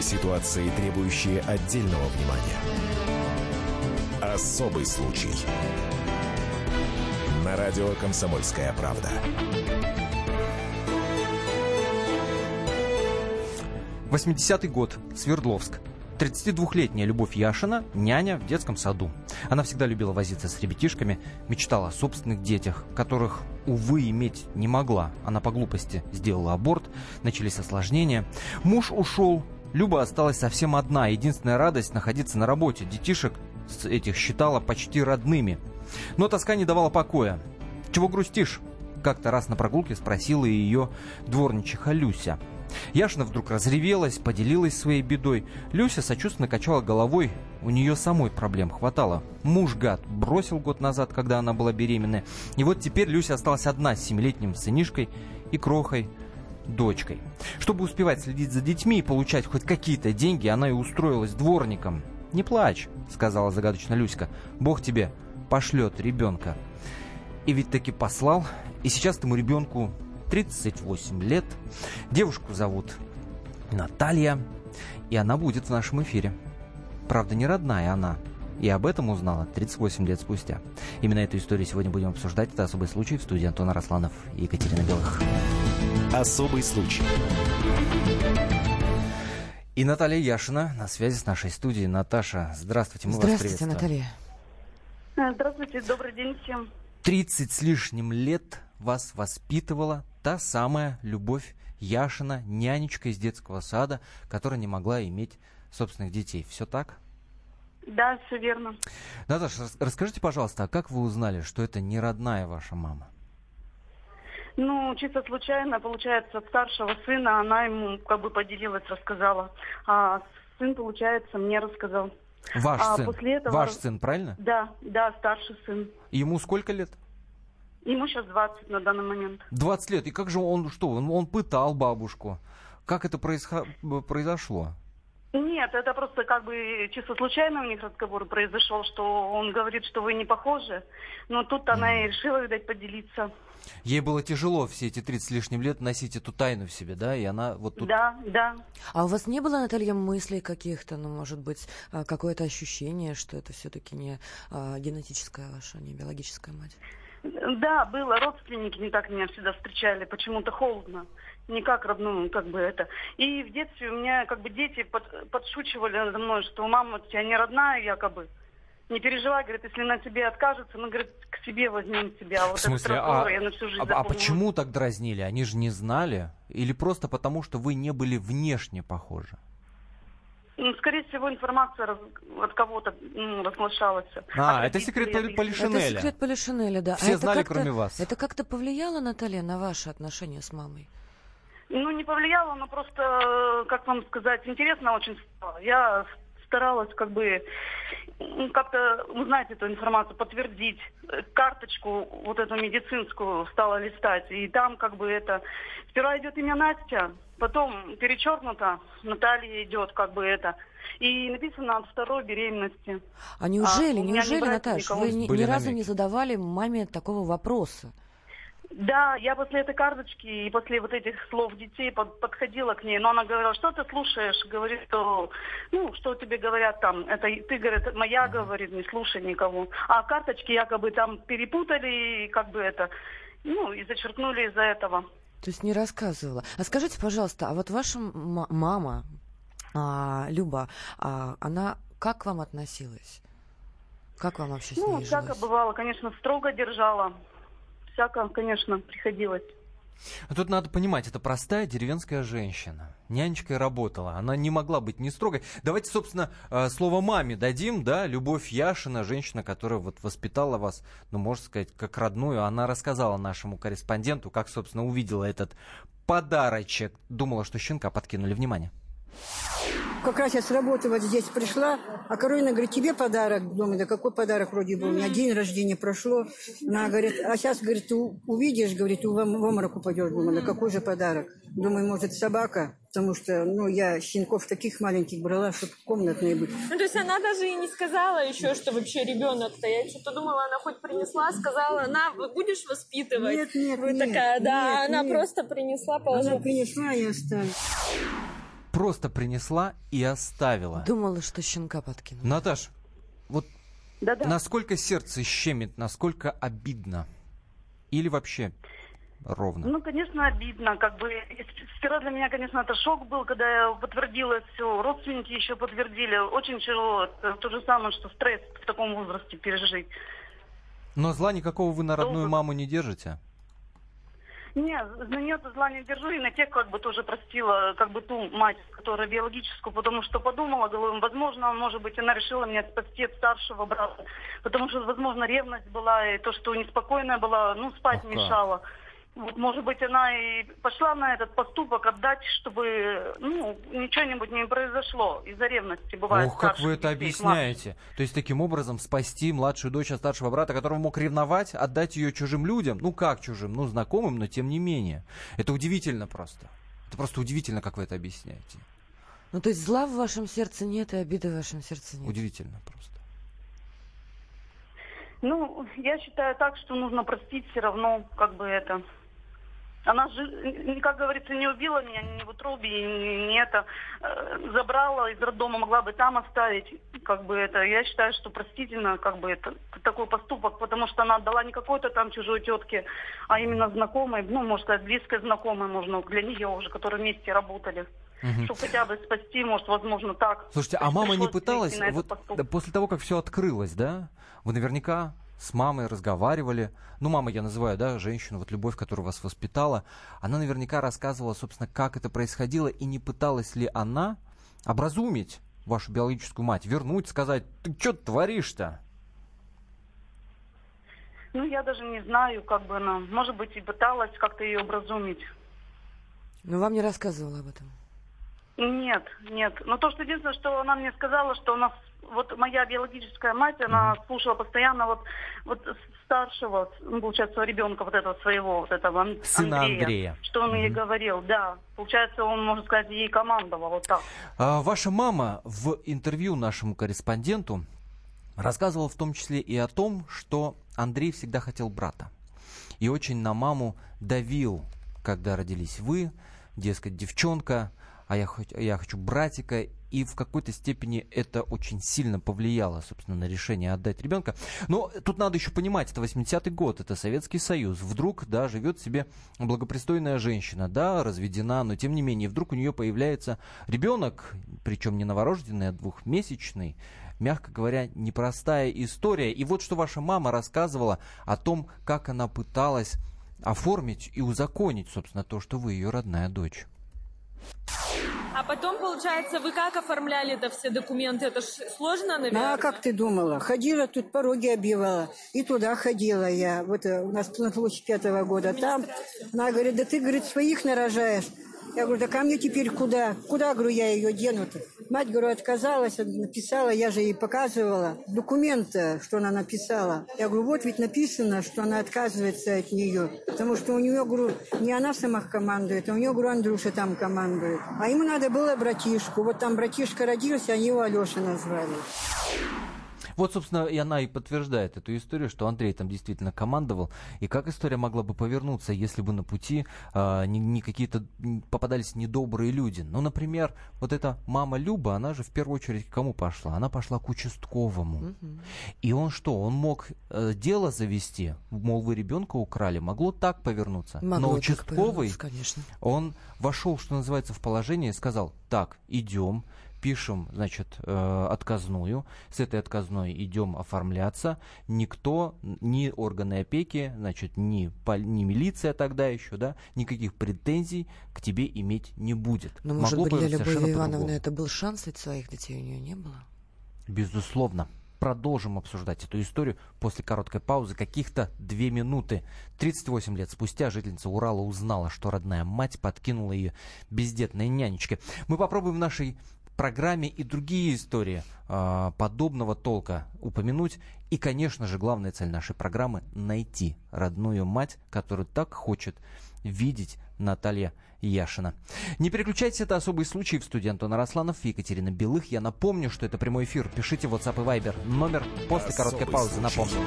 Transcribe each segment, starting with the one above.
Ситуации, требующие отдельного внимания. Особый случай. На радио «Комсомольская правда». 80-й год. Свердловск. 32-летняя Любовь Яшина – няня в детском саду. Она всегда любила возиться с ребятишками, мечтала о собственных детях, которых, увы, иметь не могла. Она по глупости сделала аборт, начались осложнения. Муж ушел, Люба осталась совсем одна. Единственная радость – находиться на работе. Детишек этих считала почти родными. Но тоска не давала покоя. «Чего грустишь?» Как-то раз на прогулке спросила ее дворничиха Люся – Яшина вдруг разревелась, поделилась своей бедой. Люся сочувственно качала головой. У нее самой проблем хватало. Муж гад бросил год назад, когда она была беременная. И вот теперь Люся осталась одна с семилетним сынишкой и крохой дочкой. Чтобы успевать следить за детьми и получать хоть какие-то деньги, она и устроилась дворником. «Не плачь», — сказала загадочно Люська. «Бог тебе пошлет ребенка». И ведь таки послал, и сейчас этому ребенку 38 лет. Девушку зовут Наталья, и она будет в нашем эфире. Правда, не родная она, и об этом узнала 38 лет спустя. Именно эту историю сегодня будем обсуждать. Это особый случай в студии Антона Росланов и Екатерина Белых. Особый случай. И Наталья Яшина на связи с нашей студией. Наташа, здравствуйте, мы здравствуйте, вас приветствуем. Наталья. Здравствуйте, добрый день всем. 30 с лишним лет вас воспитывала та самая Любовь Яшина, нянечка из детского сада, которая не могла иметь собственных детей. Все так? Да, все верно. Наташа, расскажите, пожалуйста, а как вы узнали, что это не родная ваша мама? Ну, чисто случайно, получается, от старшего сына она ему как бы поделилась, рассказала. А сын, получается, мне рассказал. Ваш а сын? После этого... Ваш сын, правильно? Да, да, старший сын. Ему сколько лет? Ему сейчас 20 на данный момент. 20 лет. И как же он, что, он, он пытал бабушку? Как это происхо... произошло? Нет, это просто как бы чисто случайно у них разговор произошел, что он говорит, что вы не похожи. Но тут mm. она и решила, видать, поделиться. Ей было тяжело все эти 30 с лишним лет носить эту тайну в себе, да? И она вот тут... Да, да. А у вас не было, Наталья, мыслей каких-то, ну, может быть, а, какое-то ощущение, что это все-таки не а, генетическая ваша, не биологическая мать? Да, было. Родственники не так меня всегда встречали, почему-то холодно. Не как родную, как бы это. И в детстве у меня как бы дети под, подшучивали надо мной, что мама у тебя не родная якобы. Не переживай, говорит, если на тебе откажется, мы, говорит, к себе возьмем тебя. Вот в смысле, а, я на всю жизнь а, а почему так дразнили? Они же не знали? Или просто потому, что вы не были внешне похожи? Ну, скорее всего, информация раз, от кого-то ну, разглашалась. А, это секрет Поли- Полишинеля. Это секрет Полишинеля, да. Все а знали, кроме вас. Это как-то повлияло, Наталья, на ваши отношения с мамой? Ну, не повлияло, но просто, как вам сказать, интересно очень стало. Я старалась как бы как-то узнать эту информацию, подтвердить. Карточку вот эту медицинскую стала листать. И там как бы это... Сперва идет имя Настя, потом перечеркнуто, Наталья идет как бы это. И написано от второй беременности. А неужели, а, неужели, Наташа, вы ни, ни разу не задавали маме такого вопроса? Да, я после этой карточки и после вот этих слов детей под, подходила к ней, но она говорила, что ты слушаешь, говорит, что, ну, что тебе говорят там, это ты, говорит, моя, говорит, не слушай никого. А карточки якобы там перепутали, и как бы это, ну, и зачеркнули из-за этого. То есть не рассказывала. А скажите, пожалуйста, а вот ваша мама, а, Люба, а, она как к вам относилась? Как вам вообще с ну, ней всяко жилось? бывало, конечно, строго держала всяко, конечно, приходилось. А тут надо понимать, это простая деревенская женщина. Нянечкой работала. Она не могла быть не строгой. Давайте, собственно, э, слово маме дадим, да? Любовь Яшина, женщина, которая вот воспитала вас, ну, можно сказать, как родную. Она рассказала нашему корреспонденту, как, собственно, увидела этот подарочек. Думала, что щенка подкинули. Внимание. Как раз я с работы вот здесь пришла, а Каролина говорит, тебе подарок. Думаю, да какой подарок вроде был, у меня день рождения прошло. Она говорит, а сейчас, говорит, ты увидишь, говорит, ты в обморок упадешь. Думаю, да какой же подарок? Думаю, может, собака, потому что, ну, я щенков таких маленьких брала, чтобы комнатные быть. Ну, то есть она даже и не сказала еще, что вообще ребенок-то. Я что-то думала, она хоть принесла, сказала, на, будешь воспитывать? Нет, нет, Вы нет. такая, да, нет, она нет. просто принесла, положила. Она принесла и оставила. Просто принесла и оставила. Думала, что щенка подкинула. Наташ, вот Да-да. насколько сердце щемит, насколько обидно? Или вообще ровно? Ну, конечно, обидно. Как бы сперва для меня, конечно, это шок был, когда я подтвердила все. Родственники еще подтвердили. Очень тяжело. Это то же самое, что стресс в таком возрасте пережить. Но зла никакого вы на родную Долго. маму не держите? Нет, на нее зла не держу, и на тех как бы тоже простила, как бы ту мать, которая биологическую, потому что подумала, говорю, возможно, может быть, она решила меня спасти от старшего брата, потому что, возможно, ревность была, и то, что неспокойная была, ну, спать Ах, мешала. Вот, может быть, она и пошла на этот поступок отдать, чтобы, ну, ничего-нибудь не произошло из-за ревности, бывает. Ох, как вы это детей, объясняете. То есть таким образом спасти младшую дочь от старшего брата, которого мог ревновать, отдать ее чужим людям? Ну как чужим? Ну знакомым, но тем не менее. Это удивительно просто. Это просто удивительно, как вы это объясняете. Ну, то есть зла в вашем сердце нет, и обиды в вашем сердце нет. Удивительно просто. Ну, я считаю так, что нужно простить все равно, как бы это. Она же, как говорится, не убила меня ни в утробе, ни, ни это. э, Забрала из роддома, могла бы там оставить. Как бы это, я считаю, что простительно, как бы это, такой поступок, потому что она отдала не какой-то там чужой тетке, а именно знакомой, ну, можно сказать, близкой знакомой, можно, для нее уже, которые вместе работали. Мгм. Чтобы хотя бы спасти, может, возможно, так. Слушайте, а мама не пыталась, вот поступок. после того, как все открылось, да, вы наверняка с мамой разговаривали, ну, мама я называю, да, женщину, вот любовь, которая вас воспитала, она наверняка рассказывала, собственно, как это происходило, и не пыталась ли она образумить вашу биологическую мать, вернуть, сказать, ты что творишь-то? Ну, я даже не знаю, как бы она, может быть, и пыталась как-то ее образумить. Но вам не рассказывала об этом. Нет, нет. Но то, что единственное, что она мне сказала, что она, вот моя биологическая мать, она слушала постоянно вот, вот старшего, получается, ребенка вот этого своего, вот этого Сына Андрея. Что он ей говорил, да. Получается, он, можно сказать, ей командовал вот так. А, Ваша мама в интервью нашему корреспонденту рассказывала в том числе и о том, что Андрей всегда хотел брата. И очень на маму давил, когда родились вы, дескать, девчонка, а я, хоть, я хочу братика. И в какой-то степени это очень сильно повлияло, собственно, на решение отдать ребенка. Но тут надо еще понимать, это 80-й год, это Советский Союз. Вдруг, да, живет себе благопристойная женщина, да, разведена, но тем не менее, вдруг у нее появляется ребенок, причем не новорожденный, а двухмесячный, мягко говоря, непростая история. И вот что ваша мама рассказывала о том, как она пыталась оформить и узаконить, собственно, то, что вы ее родная дочь. А потом, получается, вы как оформляли это все документы? Это ж сложно, наверное? А как ты думала? Ходила тут, пороги обивала. И туда ходила я. Вот э, у нас на площадь пятого года. Там она говорит, да ты, говорит, своих нарожаешь. Я говорю, да ко мне теперь куда? Куда, говорю, я ее дену-то? Мать, говорю, отказалась, написала, я же ей показывала документ, что она написала. Я говорю, вот ведь написано, что она отказывается от нее. Потому что у нее, говорю, не она сама командует, а у нее, говорю, Андрюша там командует. А ему надо было братишку. Вот там братишка родился, они его Алеша назвали. Вот, собственно, и она и подтверждает эту историю, что Андрей там действительно командовал. И как история могла бы повернуться, если бы на пути а, не, не какие-то попадались недобрые люди? Ну, например, вот эта мама Люба, она же в первую очередь к кому пошла? Она пошла к участковому. И он что, он мог э, дело завести? Мол, вы ребенка украли? Могло так повернуться. Могло Но участковый, конечно. он вошел, что называется, в положение и сказал, так, идем, пишем, значит, э, отказную, с этой отказной идем оформляться, никто, ни органы опеки, значит, ни, ни милиция тогда еще, да, никаких претензий к тебе иметь не будет. Но, может Могло быть, бы для Любови Ивановны это был шанс, ведь своих детей у нее не было. Безусловно. Продолжим обсуждать эту историю после короткой паузы, каких-то две минуты. 38 лет спустя жительница Урала узнала, что родная мать подкинула ее бездетной нянечке. Мы попробуем в нашей программе и другие истории а, подобного толка упомянуть. И, конечно же, главная цель нашей программы – найти родную мать, которую так хочет видеть Наталья Яшина. Не переключайтесь, это особый случай в студии Антона Росланов и Екатерина Белых. Я напомню, что это прямой эфир. Пишите в WhatsApp и Viber. Номер после короткой Особый паузы, случай. напомню.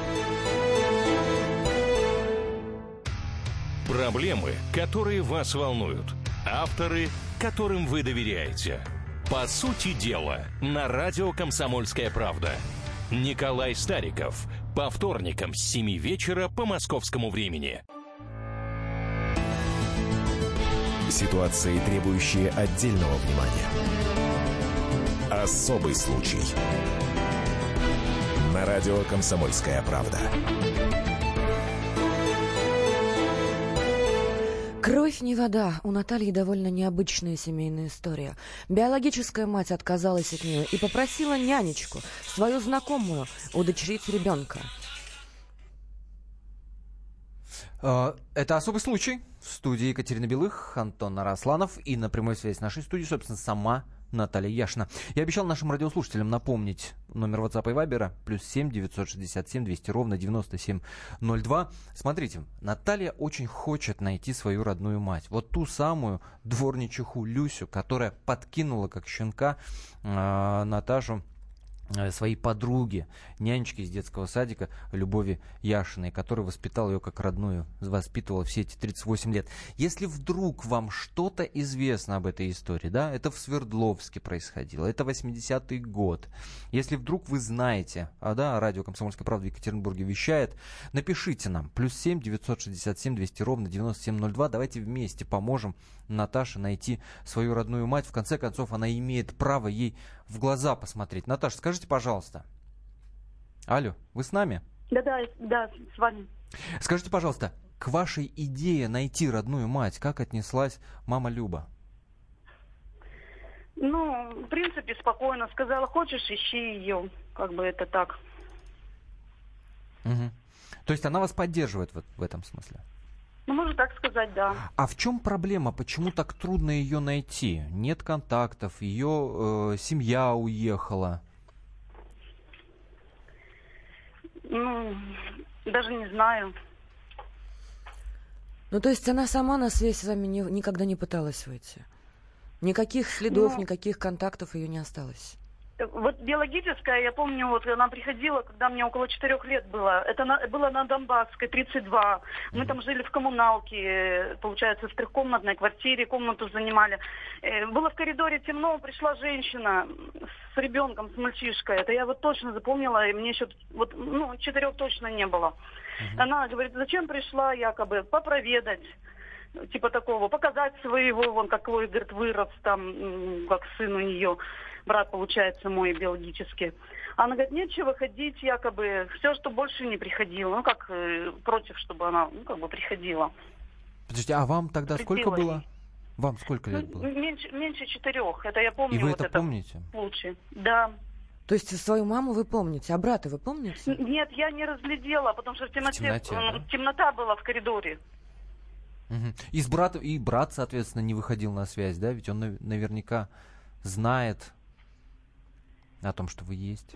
Проблемы, которые вас волнуют. Авторы, которым вы доверяете. По сути дела, на радио «Комсомольская правда». Николай Стариков. По вторникам с 7 вечера по московскому времени. Ситуации, требующие отдельного внимания. Особый случай. На радио «Комсомольская правда». Кровь не вода. У Натальи довольно необычная семейная история. Биологическая мать отказалась от нее и попросила нянечку, свою знакомую, удочерить ребенка. Э, Это особый случай. В студии Екатерина Белых, Антон Нарасланов и на прямой связи с нашей студией, собственно, сама Наталья Яшина. Я обещал нашим радиослушателям напомнить номер WhatsApp и Viber плюс 7 967 200 ровно 9702. Смотрите, Наталья очень хочет найти свою родную мать. Вот ту самую дворничиху Люсю, которая подкинула как щенка э, Наташу своей подруге, нянечке из детского садика Любови Яшиной, которая воспитала ее как родную, воспитывала все эти 38 лет. Если вдруг вам что-то известно об этой истории, да, это в Свердловске происходило, это 80-й год. Если вдруг вы знаете, а да, радио «Комсомольская правда» в Екатеринбурге вещает, напишите нам, плюс 7 967 200 ровно 9702, давайте вместе поможем Наташе найти свою родную мать. В конце концов, она имеет право ей в глаза посмотреть. Наташа, скажите, пожалуйста. Алло, вы с нами? Да-да, да, с вами. Скажите, пожалуйста, к вашей идее найти родную мать, как отнеслась мама Люба? Ну, в принципе, спокойно. Сказала, хочешь, ищи ее. Как бы это так. Мгм. То есть она вас поддерживает вот в этом смысле? Ну, можно так сказать, да. А в чем проблема? Почему так трудно ее найти? Нет контактов, ее э, семья уехала. Ну, даже не знаю. Ну, то есть она сама на связь с вами не- никогда не пыталась выйти? Никаких следов, Ну. никаких контактов ее не осталось? Вот биологическая, я помню, вот она приходила, когда мне около четырех лет было. Это на- было на Донбасской, 32. Мы там жили в коммуналке, э, получается, в трехкомнатной квартире, комнату занимали. Э, Было в коридоре темно, пришла женщина с ребенком, с мальчишкой. Это я вот точно запомнила, и мне еще вот, ну, четырех точно не было. Она говорит, зачем пришла якобы попроведать типа такого, показать своего, вон какой, говорит, вырос там, как сын у нее, брат, получается, мой биологический. Она говорит, нечего ходить, якобы, все, что больше не приходило. Ну, как э, против, чтобы она, ну, как бы приходила. Подождите, а вам тогда сколько Прикрыла было? ей. Вам сколько Ну, лет было? меньше, меньше четырех, это я помню. И вы вот это помните? Лучше. Да. То есть свою маму вы помните, а брата вы помните? Нет, я не разглядела, потому что в темноте, темноте, м, да? темнота была в коридоре. Мгм. И с братом, и брат, соответственно, не выходил на связь, да? Ведь он нав- наверняка знает о том, что вы есть.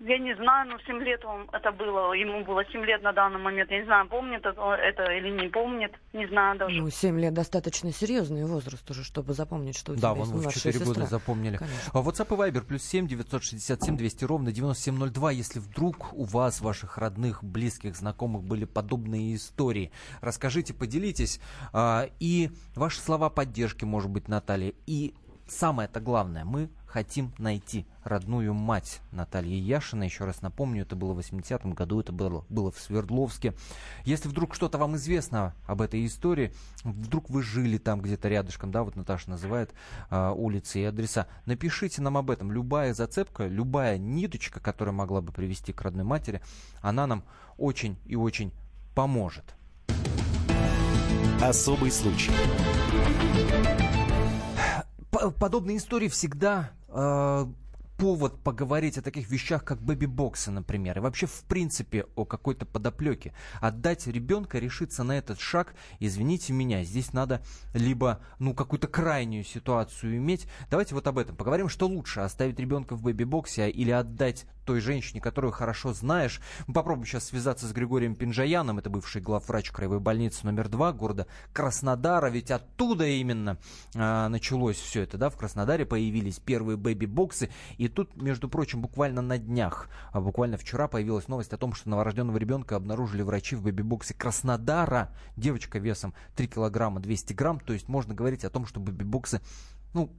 Я не знаю, но 7 лет он, это было, ему было 7 лет на данный момент. Я не знаю, помнит это, это или не помнит, не знаю даже. Ну, 7 лет достаточно серьезный возраст уже, чтобы запомнить, что у Да, тебя вон есть вы в младшая 4 года сестра. запомнили. Конечно. А WhatsApp и Viber плюс 7 967 200 ровно 9702. Если вдруг у вас, ваших родных, близких, знакомых были подобные истории, расскажите, поделитесь. А, И ваши слова поддержки, может быть, Наталья. И самое-то главное, мы хотим найти родную мать Натальи Яшиной. Еще раз напомню, это было в 80-м году, это было, было в Свердловске. Если вдруг что-то вам известно об этой истории, вдруг вы жили там где-то рядышком, да, вот Наташа называет а, улицы и адреса, напишите нам об этом. Любая зацепка, любая ниточка, которая могла бы привести к родной матери, она нам очень и очень поможет. Особый случай. Подобные истории всегда э, повод поговорить о таких вещах, как бэби-боксы, например, и вообще, в принципе, о какой-то подоплеке. Отдать ребенка, решиться на этот шаг, извините меня, здесь надо либо, ну, какую-то крайнюю ситуацию иметь. Давайте вот об этом поговорим, что лучше, оставить ребенка в бэби-боксе или отдать той женщине, которую хорошо знаешь. Мы попробуем сейчас связаться с Григорием Пинжаяном, это бывший главврач краевой больницы номер два города Краснодара, ведь оттуда именно а, началось все это, да, в Краснодаре появились первые бэби-боксы, и И тут, между прочим, буквально на днях, а буквально вчера появилась новость о том, что новорожденного ребенка обнаружили врачи в бэби-боксе Краснодара. Девочка весом 3 килограмма 200 грамм. То есть можно говорить о том, что бэби-боксы, ну,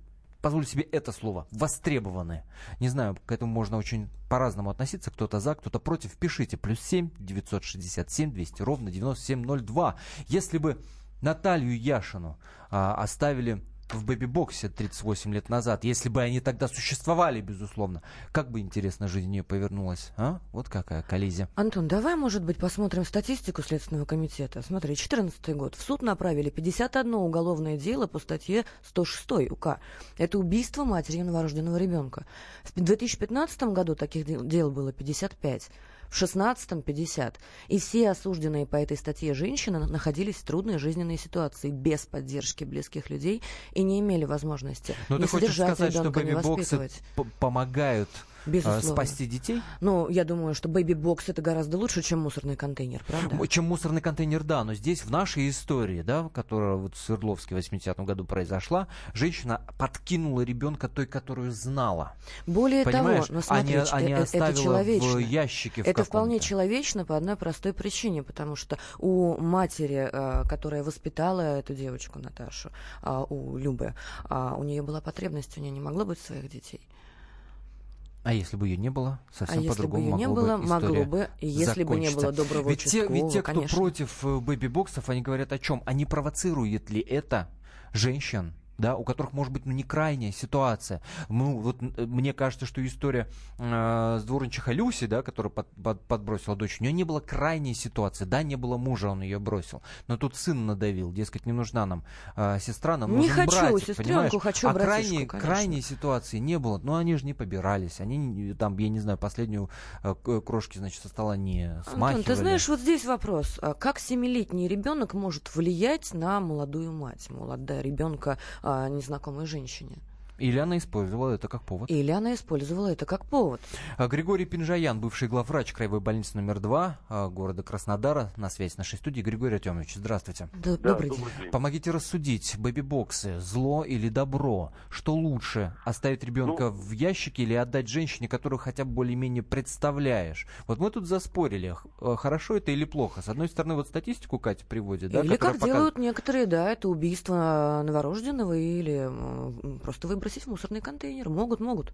позволю себе это слово, востребованы. Не знаю, к этому можно очень по-разному относиться. Кто-то за, кто-то против. Пишите. Плюс 7 967 200 ровно 9702. Если бы Наталью Яшину а, оставили в бэби-боксе 38 лет назад, если бы они тогда существовали, безусловно, как бы интересно жизнь ее повернулась, а? Вот какая коллизия. Антон, давай, может быть, посмотрим статистику Следственного комитета. Смотри, 14 год. В суд направили 51 уголовное дело по статье 106 УК. Это убийство матери новорожденного ребенка. В 2015 году таких дел было 55 в 16-м 50. И все осужденные по этой статье женщины находились в трудной жизненной ситуации без поддержки близких людей и не имели возможности Но не ты хочешь сказать, что бэби-боксы п- помогают Безусловно. спасти детей? Ну, я думаю, что бэби-бокс это гораздо лучше, чем мусорный контейнер, правда? Чем мусорный контейнер, да, но здесь в нашей истории, да, которая вот в Свердловске в 80-м году произошла, женщина подкинула ребенка той, которую знала. Более Понимаешь, того, ну а не, ч- а не э- э- это человечно. в ящике в Это вполне человечно по одной простой причине, потому что у матери, э, которая воспитала эту девочку Наташу, а, у Любы, а, у нее была потребность, у нее не могло быть своих детей. А если бы ее не было, А совсем бы по-другому не могло было, бы могло бы, если бы не было доброго ведь те, ведь те, кто конечно. против э, бэби-боксов, они говорят о чем? А не провоцирует ли это женщин, да, у которых может быть ну, не крайняя ситуация. Ну, вот э, мне кажется, что история э, с дворничихой Люси, да, которая под- под- подбросила дочь, у нее не было крайней ситуации, да, не было мужа, он ее бросил. Но тут сын надавил, дескать, не нужна нам э, сестра, нам Не нужен хочу братик, сестренку, понимаешь? хочу а братишку, крайней, конечно. крайней ситуации не было. Ну, они же не побирались. Они не- там, я не знаю, последнюю э, к- крошки, значит, со стола не смахивали. Антон, ты знаешь, вот здесь вопрос. А Как семилетний ребенок может влиять на молодую мать, мол, отдай ребенка незнакомой женщине? Или она использовала это как повод. Или она использовала это как повод. А, Григорий Пинжаян, бывший главврач краевой больницы номер два а, города Краснодара, на связи с нашей студией. Григорий Артемович, здравствуйте. Д- Добрый день. Помогите рассудить, бэби-боксы, зло или добро? Что лучше, оставить ребенка в ящике или отдать женщине, которую хотя бы более-менее представляешь? Вот мы тут заспорили, э, хорошо это или плохо. С одной стороны, вот статистику Катя приводит, да, или как показывает- делают некоторые, да, это убийство новорожденного или просто выбросить в мусорный контейнер. Могут, могут.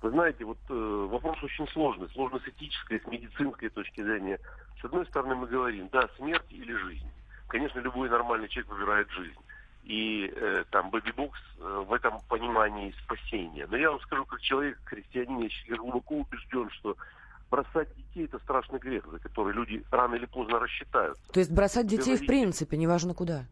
Вы знаете, вот э, вопрос очень сложный, сложный с этической, с медицинской точки зрения. С одной стороны, мы говорим, да, смерть или жизнь. Конечно, любой нормальный человек выбирает жизнь. И э, там бэби-бокс э, в этом понимании спасения. Но я вам скажу, как человек, христианин, я глубоко убежден, что бросать детей это страшный грех, за который люди рано или поздно рассчитаются. То есть бросать детей в Говорите. принципе, неважно куда.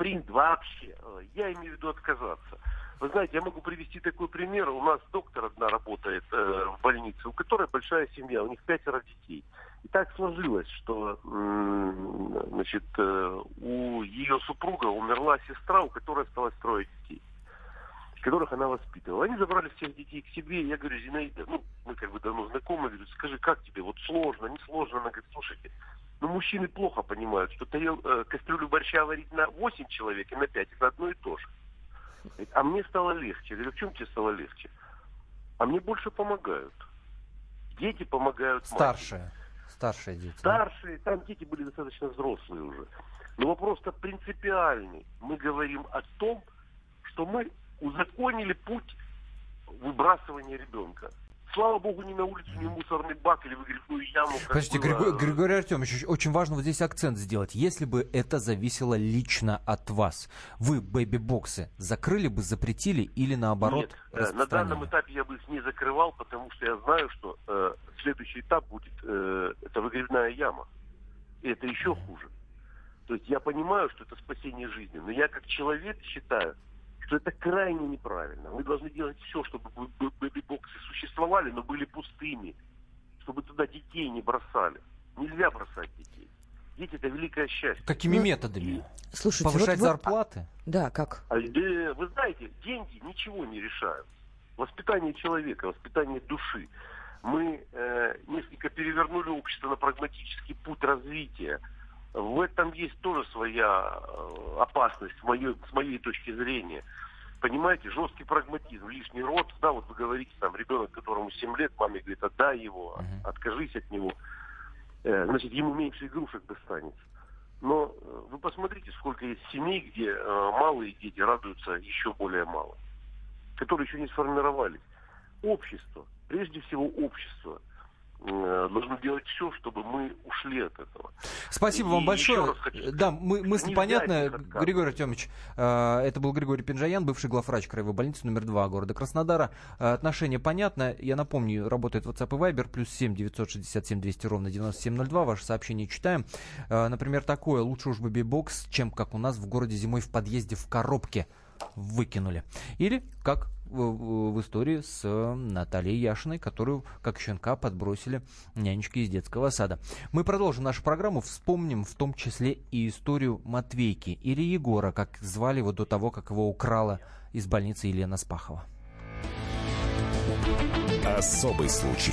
Принципе, вообще. э, Я имею в виду отказаться. Вы знаете, я могу привести такой пример. У нас доктор одна работает э, в больнице, у которой большая семья, у них пятеро детей. И так сложилось, что м, значит, э, у ее супруга умерла сестра, у которой осталось трое детей, которых она воспитывала. Они забрали всех детей к себе. Я говорю, Зинаида, ну, мы как бы давно знакомы, говорю, скажи, как тебе, вот сложно, не сложно? Она говорит, слушайте, ну, мужчины плохо понимают, что тарел, э, кастрюлю борща варить на 8 человек и на 5, это одно и то же. А мне стало легче. Я говорю, в чем тебе стало легче? А мне больше помогают. Дети помогают матери. Старшие. Старшие дети. да? Старшие, там дети были достаточно взрослые уже. Но вопрос-то принципиальный. Мы говорим о том, что мы узаконили путь выбрасывания ребенка. Слава богу, не на улицу, в мусорный бак или в выгребную яму. Подождите, было. Григорий, Григорий Артемович, очень важно вот здесь акцент сделать. Если бы это зависело лично от вас, вы бэби-боксы закрыли бы, запретили или наоборот Нет, э, на данном этапе я бы их не закрывал, потому что я знаю, что э, следующий этап будет, э, это выгребная яма. И это еще хуже. То есть я понимаю, что это спасение жизни, но я как человек считаю, что это крайне неправильно. Мы должны делать все, чтобы существовали, но были пустыми, чтобы туда детей не бросали. Нельзя бросать детей. Дети это великое счастье. Какими Ну, методами? Слушайте, Повышать вот, вот- зарплаты? Да, как? А, да, Вы знаете, деньги ничего не решают. Воспитание человека, воспитание души. Мы э, несколько перевернули общество на прагматический путь развития. В этом есть тоже своя э, опасность с моей, с моей точки зрения. Понимаете, жесткий прагматизм, лишний рот, да, вот вы говорите, там, ребенок, которому 7 лет, маме говорит, отдай его, откажись от него. Э, значит, ему меньше игрушек достанется. Но э, вы посмотрите, сколько есть семей, где э, малые дети радуются еще более мало, которые еще не сформировались. Общество, прежде всего общество, э, должно делать все, чтобы мы ушли от этого. Спасибо И вам еще большое. раз хочу Да, мы, мысль нельзя понятна. от них отказываться. Григорий Артемович, э, это был Григорий Пинжаян, бывший главврач краевой больницы номер 2 города Краснодара. Э, отношение понятно. Я напомню, работает WhatsApp и Viber, плюс 7 967 200 ровно 9702. Ваше сообщение читаем. Э, например, такое. Лучше уж бэби-бокс, чем как у нас в городе зимой в подъезде в коробке выкинули. Или как в, в- истории с э, Натальей Яшиной, которую как щенка подбросили нянечки из детского сада. Мы продолжим нашу программу, вспомним в том числе и историю Матвейки или Егора, как звали его до того, как его украла из больницы Елена Спахова. Особый случай.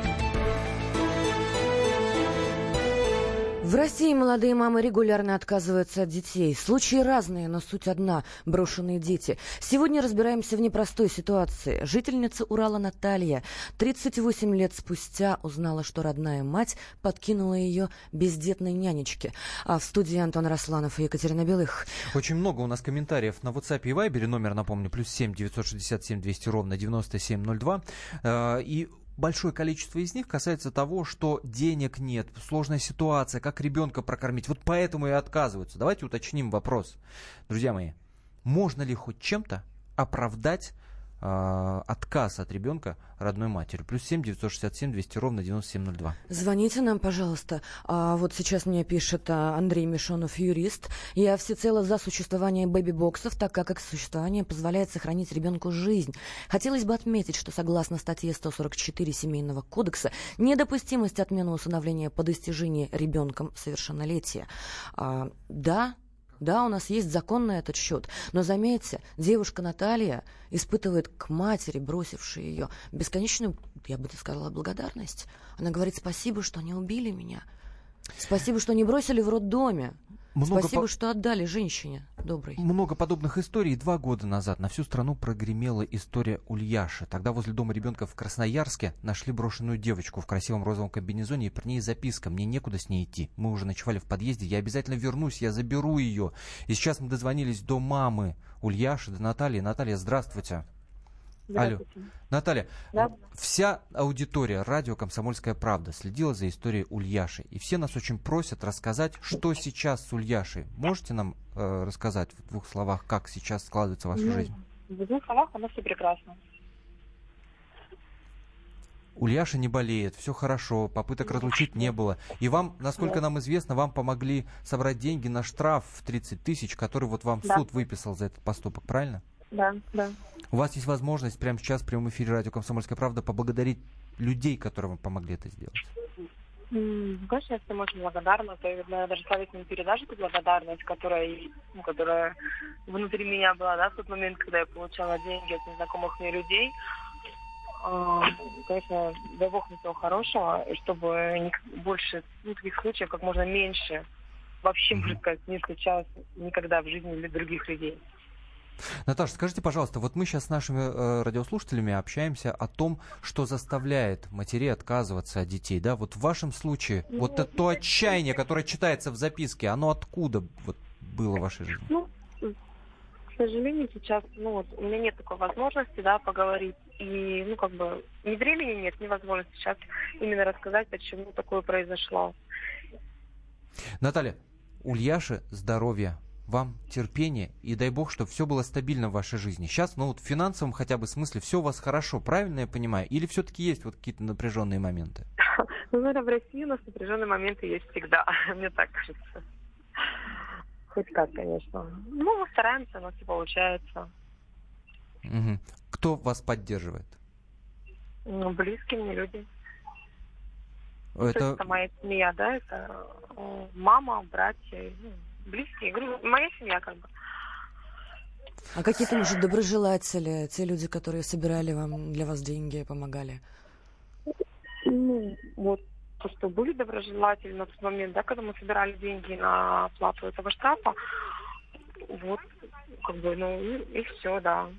В России молодые мамы регулярно отказываются от детей. Случаи разные, но суть одна – брошенные дети. Сегодня разбираемся в непростой ситуации. Жительница Урала Наталья 38 лет спустя узнала, что родная мать подкинула ее бездетной нянечке. А в студии Антон Росланов и Екатерина Белых. Очень много у нас комментариев на WhatsApp и Viber. Номер, напомню, плюс 7 967 200 ровно 9702. Э, И большое количество из них касается того, что денег нет, сложная ситуация, как ребенка прокормить. Вот поэтому и отказываются. Давайте уточним вопрос. Друзья мои, можно ли хоть чем-то оправдать отказ от ребенка родной матери? Плюс 7 967 200 ровно 9702. Звоните нам, пожалуйста. А вот сейчас мне пишет а, Андрей Мишонов, юрист. Я всецело за существование бэби-боксов, так как их существование позволяет сохранить ребенку жизнь. Хотелось бы отметить, что согласно статье 144 Семейного кодекса, недопустимость отмены усыновления по достижении ребенком совершеннолетия. А, да, да, у нас есть закон на этот счет. Но заметьте, девушка Наталья испытывает к матери, бросившей ее, бесконечную, я бы сказала, благодарность. Она говорит, спасибо, что не убили меня. Спасибо, что не бросили в роддоме. Много Спасибо, по- что отдали женщине доброй. Много подобных историй. Два года назад на всю страну прогремела история Ульяши. Тогда возле дома ребенка в Красноярске нашли брошенную девочку в красивом розовом комбинезоне, и при ней записка «Мне некуда с ней идти. Мы уже ночевали в подъезде, я обязательно вернусь, я заберу ее». И сейчас мы дозвонились до мамы Ульяши, до Натальи. Наталья, здравствуйте. Алло. Наталья, Да. вся аудитория радио «Комсомольская правда» следила за историей Ульяши. И все нас очень просят рассказать, что сейчас с Ульяшей. Можете нам э, рассказать в двух словах, как сейчас складывается ваша Ну, жизнь? В двух словах оно все прекрасно. Ульяша не болеет, все хорошо, попыток разлучить не было. И вам, насколько нам известно, вам помогли собрать деньги на штраф в 30 тысяч, который вот вам Да. суд выписал за этот поступок, правильно? Да, да. У вас есть возможность прямо сейчас в прямом эфире радио «Комсомольская правда» поблагодарить людей, которые вам помогли это сделать. Конечно, я всем очень благодарна. То есть, наверное, даже славить не передашь эту благодарность, которая, ну, которая внутри меня была, да, в тот момент, когда я получала деньги от незнакомых мне людей. А, Конечно, дай бог мне всего хорошего, и чтобы больше ну, таких случаев как можно меньше вообще, можно сказать, не случалось никогда в жизни для других людей. Наташа, скажите, пожалуйста, вот мы сейчас с нашими э, радиослушателями общаемся о том, что заставляет матерей отказываться от детей, да? Вот в вашем случае, вот это то отчаяние, которое читается в записке, оно откуда вот было в вашей жизни? Ну, к сожалению, сейчас, ну, вот, у меня нет такой возможности, да, поговорить. И, ну, как бы, ни времени нет, ни возможности сейчас именно рассказать, почему такое произошло. Наталья, Ульяше здоровья, вам терпения и дай бог, чтобы все было стабильно в вашей жизни. Сейчас, ну вот в финансовом хотя бы смысле все у вас хорошо, правильно я понимаю? Или все-таки есть вот какие-то напряженные моменты? Ну, наверное, в России у нас напряженные моменты есть всегда, мне так кажется. Хоть как, конечно. Ну, мы стараемся, но все получается. Угу. Кто вас поддерживает? Ну, близкие мне люди. Это... Это... это моя семья, да, это э, мама, братья, ну, близкие, говорю, моя семья как бы. А какие-то, может, доброжелатели, те люди, которые собирали вам для вас деньги, помогали? Ну, вот то, что были доброжелатели на тот момент, да, когда мы собирали деньги на оплату этого штрафа, вот, как бы, ну, и, и все, да.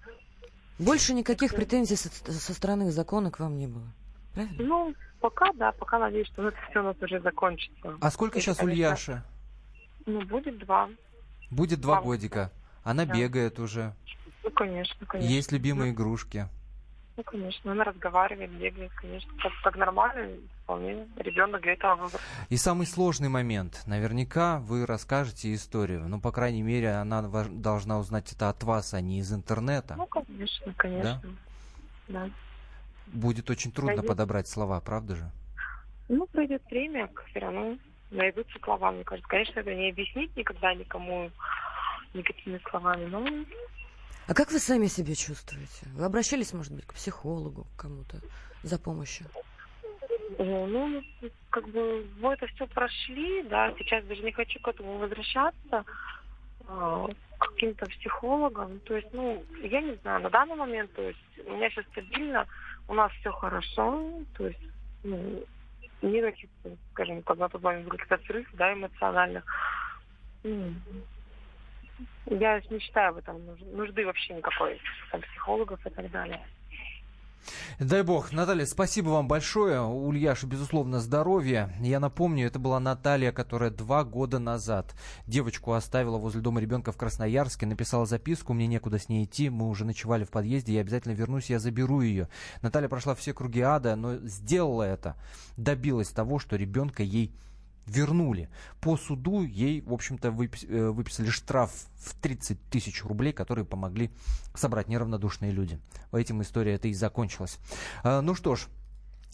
Больше никаких претензий со, со стороны закона к вам не было, правильно? Ну, пока, да, пока надеюсь, что это все у нас уже закончится. А сколько Если, сейчас у конечно, Ульяши? Ну, будет два. Будет два Два годика. Она Да. бегает уже. Ну, конечно, конечно. Есть любимые игрушки. Ну, конечно, она разговаривает, бегает, конечно. Как, как нормально, вполне ребенок для этого выбрал. И самый сложный момент. Наверняка вы расскажете историю. Ну, по крайней мере, она должна узнать это от вас, а не из интернета. Ну, конечно, конечно. Да. Будет очень трудно Конечно. подобрать слова, правда же? Ну, пройдет время, все равно найдутся слова, мне кажется. Конечно, это не объяснить никогда никому никакими словами, но А как вы сами себя чувствуете? Вы обращались, может быть, к психологу, к кому-то за помощью? ну, как бы вы это все прошли, да, сейчас даже не хочу к этому возвращаться, а, к каким-то психологам. То есть, ну, я не знаю, на данный момент, то есть, у меня сейчас стабильно, у нас все хорошо, то есть, ну, никаких, скажем, как на тот момент был каких-то срыв, да, эмоциональных. Ну, Я не считаю в этом нуж- нужды вообще никакой, там, психологов и так далее. Дай бог. Наталья, спасибо вам большое. У Ульяши, безусловно, здоровья. Я напомню, это была Наталья, которая два года назад девочку оставила возле дома ребенка в Красноярске, написала записку, мне некуда с ней идти, мы уже ночевали в подъезде, я обязательно вернусь, я заберу ее. Наталья прошла все круги ада, но сделала это, добилась того, что ребенка ей вернули. По суду ей, в общем-то, э, выписали штраф в 30 тысяч рублей, которые помогли собрать неравнодушные люди. Этим история это и закончилась. А, Ну что ж,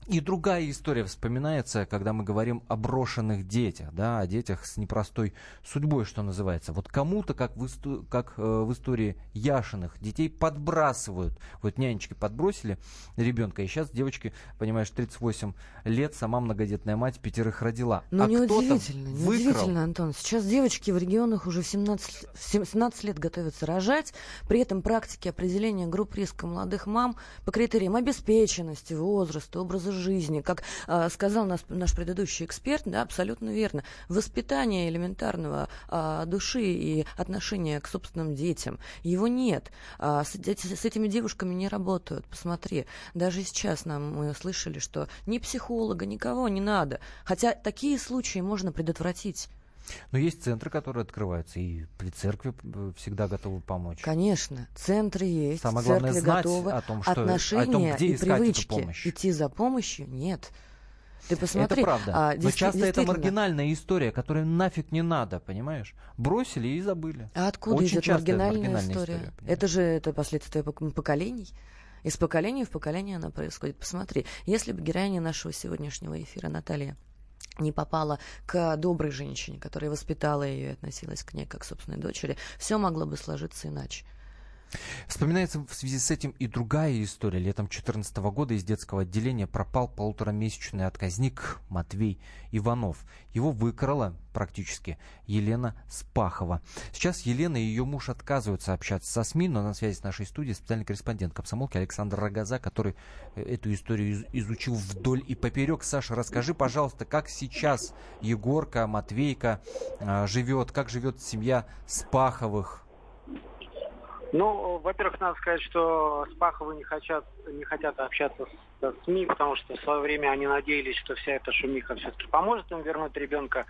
и другая история вспоминается, когда мы говорим о брошенных детях, да, о детях с непростой судьбой, что называется. Вот кому-то, как в, исто- как, э, в истории Яшиных, детей подбрасывают. Вот нянечки подбросили ребенка, и сейчас девочке, понимаешь, 38 лет, сама многодетная мать, пятерых родила. Ну, а неудивительно, неудивительно, Антон. Сейчас девочки в регионах уже в 17, в 17 лет готовятся рожать. При этом практики определения групп риска молодых мам по критериям обеспеченности, возраста, образа жизни. Как а, сказал нас, наш предыдущий эксперт, да, абсолютно верно. Воспитание элементарного а, души и отношения к собственным детям. Его нет. А, с, с этими девушками не работают. Посмотри, даже сейчас нам мы слышали, что ни психолога, никого не надо. Хотя такие случаи можно предотвратить. Но есть центры, которые открываются, и при церкви э, всегда готовы помочь. Конечно, центры есть, Самое главное церкви знать готовы. о том, что- о том, Отношения где и искать эту привычки помощь. идти за помощью нет. Ты посмотри, это правда. а, Но часто это маргинальная история, которая нафиг не надо, понимаешь? Бросили и забыли. А откуда Очень идет маргинальная, маргинальная история? история, понимаешь? это же это последствия пок- поколений. Из поколения в поколение она происходит. Посмотри, если бы героиня нашего сегодняшнего эфира Наталья не попала к доброй женщине, которая воспитала ее и относилась к ней как к собственной дочери, все могло бы сложиться иначе. Вспоминается в связи с этим и другая история. Летом 2014 года из детского отделения пропал полуторамесячный отказник Матвей Иванов. Его выкрала практически Елена Спахова. Сейчас Елена и ее муж отказываются общаться со СМИ, но на связи с нашей студией специальный корреспондент комсомолки Александр Рогоза, который э, эту историю из- изучил вдоль и поперек. Саша, расскажи, пожалуйста, как сейчас Егорка, Матвейка э, живет, как живет семья Спаховых? Ну, во-первых, надо сказать, что Спаховы не хотят, не хотят общаться с, с СМИ, потому что в свое время они надеялись, что вся эта шумиха все-таки поможет им вернуть ребенка.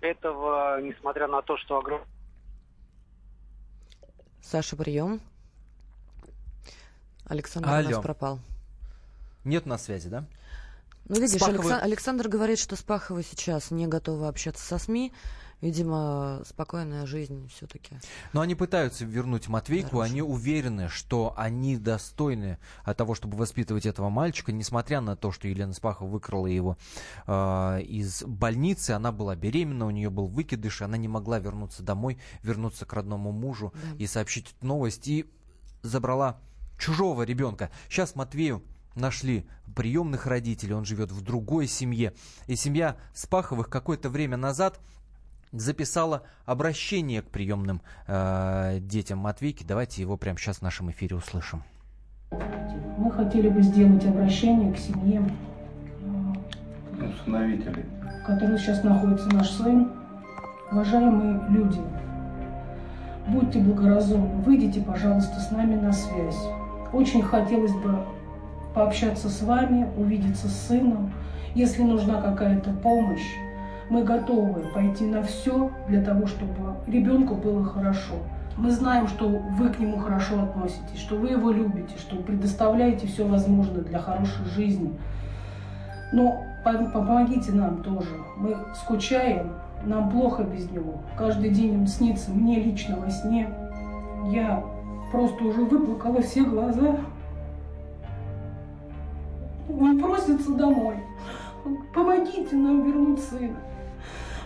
Этого, несмотря на то, что огромное Саша, прием. Александр у нас Алло. пропал. Нет на связи, да? Ну, видишь, Спаховы- Алекса- Александр говорит, что Спахова сейчас не готова общаться со СМИ. Видимо, спокойная жизнь все-таки. Но они пытаются вернуть Матвейку, Дороже. они уверены, что они достойны того, чтобы воспитывать этого мальчика, несмотря на то, что Елена Спахова выкрала его э, из больницы, она была беременна, у нее был выкидыш, она не могла вернуться домой, вернуться к родному мужу да. и сообщить эту новость, и забрала чужого ребенка. Сейчас Матвею нашли приемных родителей, он живет в другой семье. И семья Спаховых какое-то время назад записала обращение к приемным э, детям Матвейки. Давайте его прямо сейчас в нашем эфире услышим. Мы хотели бы сделать обращение к семье э, усыновителей, в которой сейчас находится наш сын. Уважаемые люди, будьте благоразумны, выйдите, пожалуйста, с нами на связь. Очень хотелось бы пообщаться с вами, увидеться с сыном. Если нужна какая-то помощь, мы готовы пойти на все для того, чтобы ребенку было хорошо. Мы знаем, что вы к нему хорошо относитесь, что вы его любите, что предоставляете все возможное для хорошей жизни. Но помогите нам тоже. Мы скучаем, нам плохо без него. Каждый день он снится мне лично во сне. Я просто уже выплакала все глаза. Он просится домой. Помогите нам вернуть сына.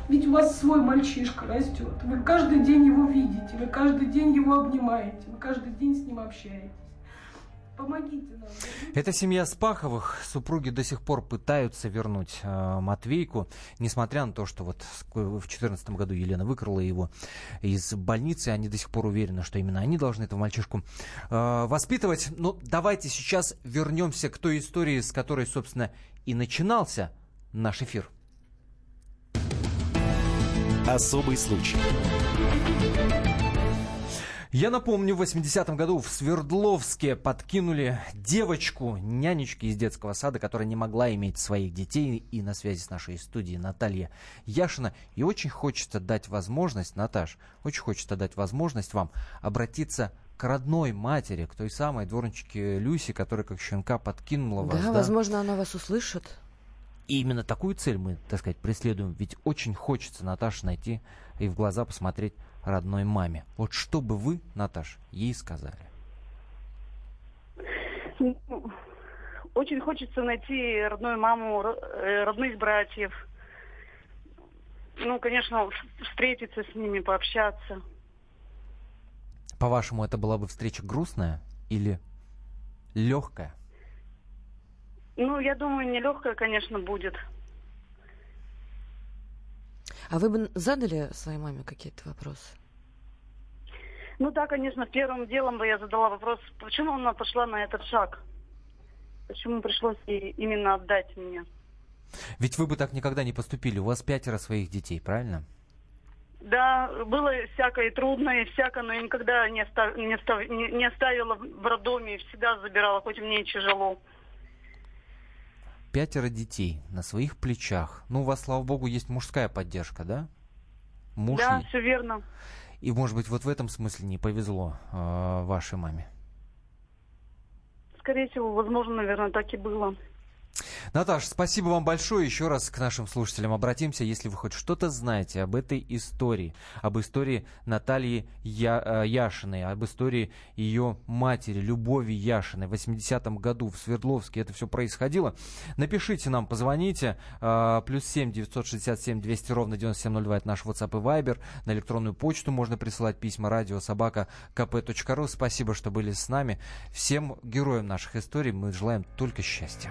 Ведь у вас свой мальчишка растет. Вы каждый день его видите, вы каждый день его обнимаете, вы каждый день с ним общаетесь. Помогите нам. Эта семья Спаховых, супруги до сих пор пытаются вернуть э, Матвейку, несмотря на то, что вот в 2014 году Елена выкрала его из больницы, они до сих пор уверены, что именно они должны этого мальчишку э, воспитывать. Но ну, давайте сейчас вернемся к той истории, с которой, собственно, и начинался наш эфир. Особый случай. Я напомню, в 80-м году в Свердловске подкинули девочку, нянечки из детского сада, которая не могла иметь своих детей. И на связи с нашей студией Наталья Яшина. И очень хочется дать возможность, Наташ, очень хочется дать возможность вам обратиться к родной матери, к той самой дворничке Люси, которая как щенка подкинула вас. Да, да? возможно, она вас услышит. И именно такую цель мы, так сказать, преследуем. Ведь очень хочется Наташе найти и в глаза посмотреть родной маме. Вот что бы вы, Наташ, ей сказали? Очень хочется найти родную маму, э, родных братьев. Ну, конечно, встретиться с ними, пообщаться. По-вашему, это была бы встреча грустная или легкая? Ну, я думаю, нелегкая, конечно, будет. А вы бы задали своей маме какие-то вопросы? Ну да, конечно, первым делом бы я задала вопрос, почему она пошла на этот шаг? Почему пришлось ей именно отдать меня? Ведь вы бы так никогда не поступили. У вас пятеро своих детей, правильно? Да, было всякое трудное, всякое, но я никогда не, остав, не, остав, не, не оставила в роддоме, всегда забирала, хоть мне и тяжело пятеро детей на своих плечах. Ну, у вас, слава богу, есть мужская поддержка, да? Муж да, все верно. И, может быть, вот в этом смысле не повезло э, вашей маме? Скорее всего, возможно, наверное, так и было. Наташа, спасибо вам большое. Еще раз к нашим слушателям обратимся. Если вы хоть что-то знаете об этой истории, об истории Натальи Я, э, Яшиной, об истории ее матери, Любови Яшиной. В 80-м году в Свердловске это все происходило. Напишите нам, позвоните. Э, плюс 7 967 200 ровно 9702 это наш WhatsApp и Viber. На электронную почту можно присылать письма радио собака kp.ru. Спасибо, что были с нами. Всем героям наших историй мы желаем только счастья.